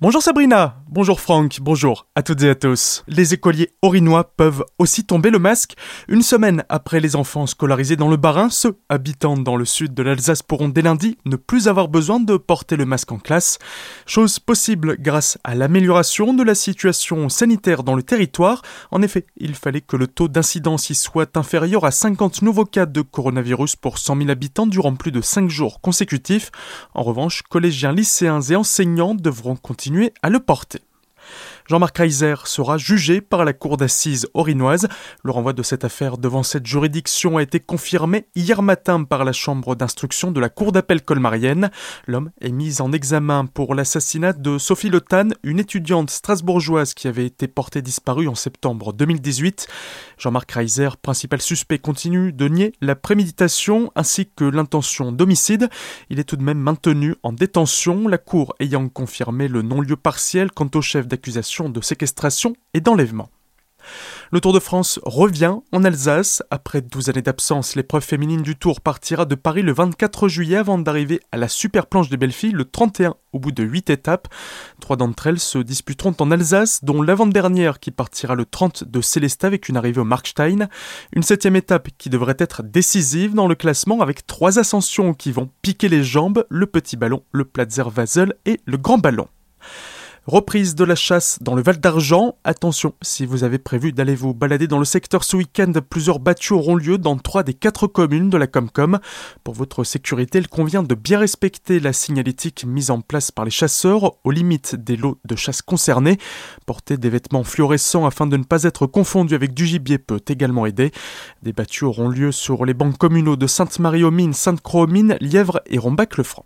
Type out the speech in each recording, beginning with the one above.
Bonjour Sabrina, bonjour Franck, bonjour à toutes et à tous. Les écoliers orinois peuvent aussi tomber le masque. Une semaine après les enfants scolarisés dans le Bas-Rhin, ceux habitant dans le sud de l'Alsace pourront dès lundi ne plus avoir besoin de porter le masque en classe. Chose possible grâce à l'amélioration de la situation sanitaire dans le territoire. En effet, il fallait que le taux d'incidence y soit inférieur à 50 nouveaux cas de coronavirus pour 100 000 habitants durant plus de 5 jours consécutifs. En revanche, collégiens, lycéens et enseignants devront continuer à le porter. Jean-Marc Reiser sera jugé par la cour d'assises orinoise. Le renvoi de cette affaire devant cette juridiction a été confirmé hier matin par la chambre d'instruction de la cour d'appel colmarienne. L'homme est mis en examen pour l'assassinat de Sophie Lotan, une étudiante strasbourgeoise qui avait été portée disparue en septembre 2018. Jean-Marc Reiser, principal suspect, continue de nier la préméditation ainsi que l'intention d'homicide. Il est tout de même maintenu en détention, la cour ayant confirmé le non-lieu partiel quant au chef d'accusation de séquestration et d'enlèvement. Le Tour de France revient en Alsace. Après 12 années d'absence, l'épreuve féminine du Tour partira de Paris le 24 juillet avant d'arriver à la super planche des belles le 31 au bout de 8 étapes. Trois d'entre elles se disputeront en Alsace, dont l'avant-dernière qui partira le 30 de Célestat avec une arrivée au Markstein. Une septième étape qui devrait être décisive dans le classement avec trois ascensions qui vont piquer les jambes, le petit ballon, le Platzer Vasel et le grand ballon. Reprise de la chasse dans le Val d'Argent. Attention, si vous avez prévu d'aller vous balader dans le secteur ce week-end, plusieurs battues auront lieu dans trois des quatre communes de la Comcom. Pour votre sécurité, il convient de bien respecter la signalétique mise en place par les chasseurs aux limites des lots de chasse concernés. Porter des vêtements fluorescents afin de ne pas être confondu avec du gibier peut également aider. Des battues auront lieu sur les bancs communaux de Sainte-Marie-aux-Mines, Sainte-Croix-aux-Mines, Lièvre et Rombac-le-Franc.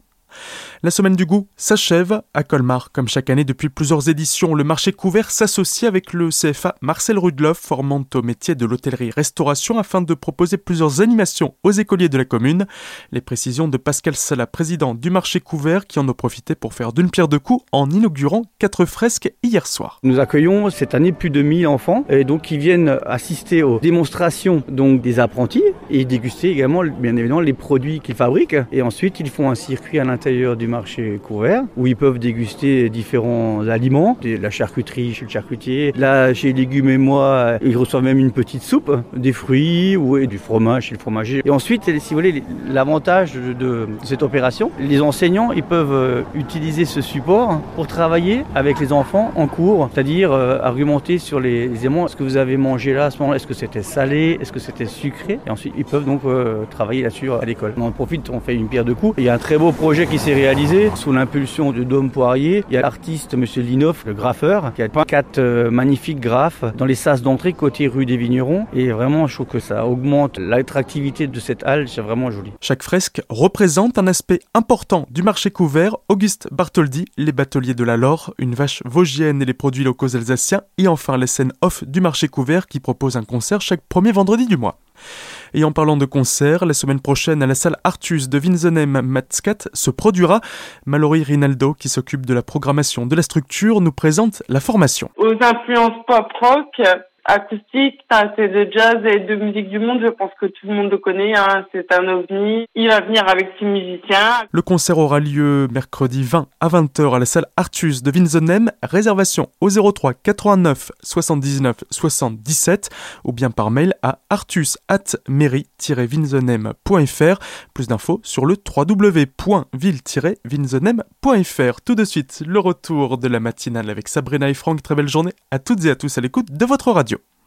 La semaine du goût s'achève à Colmar. Comme chaque année depuis plusieurs éditions, le marché couvert s'associe avec le CFA Marcel Rudloff, formant au métier de l'hôtellerie-restauration afin de proposer plusieurs animations aux écoliers de la commune. Les précisions de Pascal Sala, président du marché couvert, qui en a profité pour faire d'une pierre deux coups en inaugurant quatre fresques hier soir. Nous accueillons cette année plus de 1000 enfants et donc qui viennent assister aux démonstrations donc des apprentis et déguster également bien évidemment les produits qu'ils fabriquent et ensuite ils font un circuit à l'intérieur du marché couvert où ils peuvent déguster différents aliments, la charcuterie chez le charcutier. Là, chez Légumes et moi, ils reçoivent même une petite soupe, des fruits ou du fromage chez le fromager. Et ensuite, si vous voulez, l'avantage de, cette opération, les enseignants, ils peuvent euh, utiliser ce support pour travailler avec les enfants en cours, c'est-à-dire euh, argumenter sur les éléments. Est-ce que vous avez mangé là à ce moment-là? Est-ce que c'était salé? Est-ce que c'était sucré? Et ensuite, ils peuvent donc euh, travailler là-dessus à l'école. On en profite, on fait une pierre de coups. Il y a un très beau projet qui s'est réalisé sous l'impulsion de Dôme Poirier. Il y a l'artiste Monsieur Linoff, le graffeur, qui a quatre euh, magnifiques graphes dans les sas d'entrée côté rue des Vignerons. Et vraiment, je trouve que ça augmente l'attractivité de cette halle. C'est vraiment joli. Chaque fresque représente un aspect important du marché couvert. Auguste Bartholdi, les bateliers de la Lore, une vache vosgienne et les produits locaux alsaciens. Et enfin les scènes off du marché couvert qui propose un concert chaque premier vendredi du mois. Et en parlant de concert, la semaine prochaine à la salle Artus de Winsenem Matskat se produira Mallory Rinaldo, qui s'occupe de la programmation de la structure, nous présente la formation. Aux influences pop rock, acoustique, teinté de jazz et de musique du monde. Je pense que tout le monde le connaît. Hein. C'est un ovni. Il va venir avec ses musiciens. Le concert aura lieu mercredi 20 à 20h à la salle Artus de Winsenem. Réservation au 03 89 79 77 ou bien par mail à artus at mairie-winsenem.fr. Plus d'infos sur le www.ville-winsenem.fr. Tout de suite, le retour de la matinale avec Sabrina et Franck. Très belle journée à toutes et à tous à l'écoute de votre radio.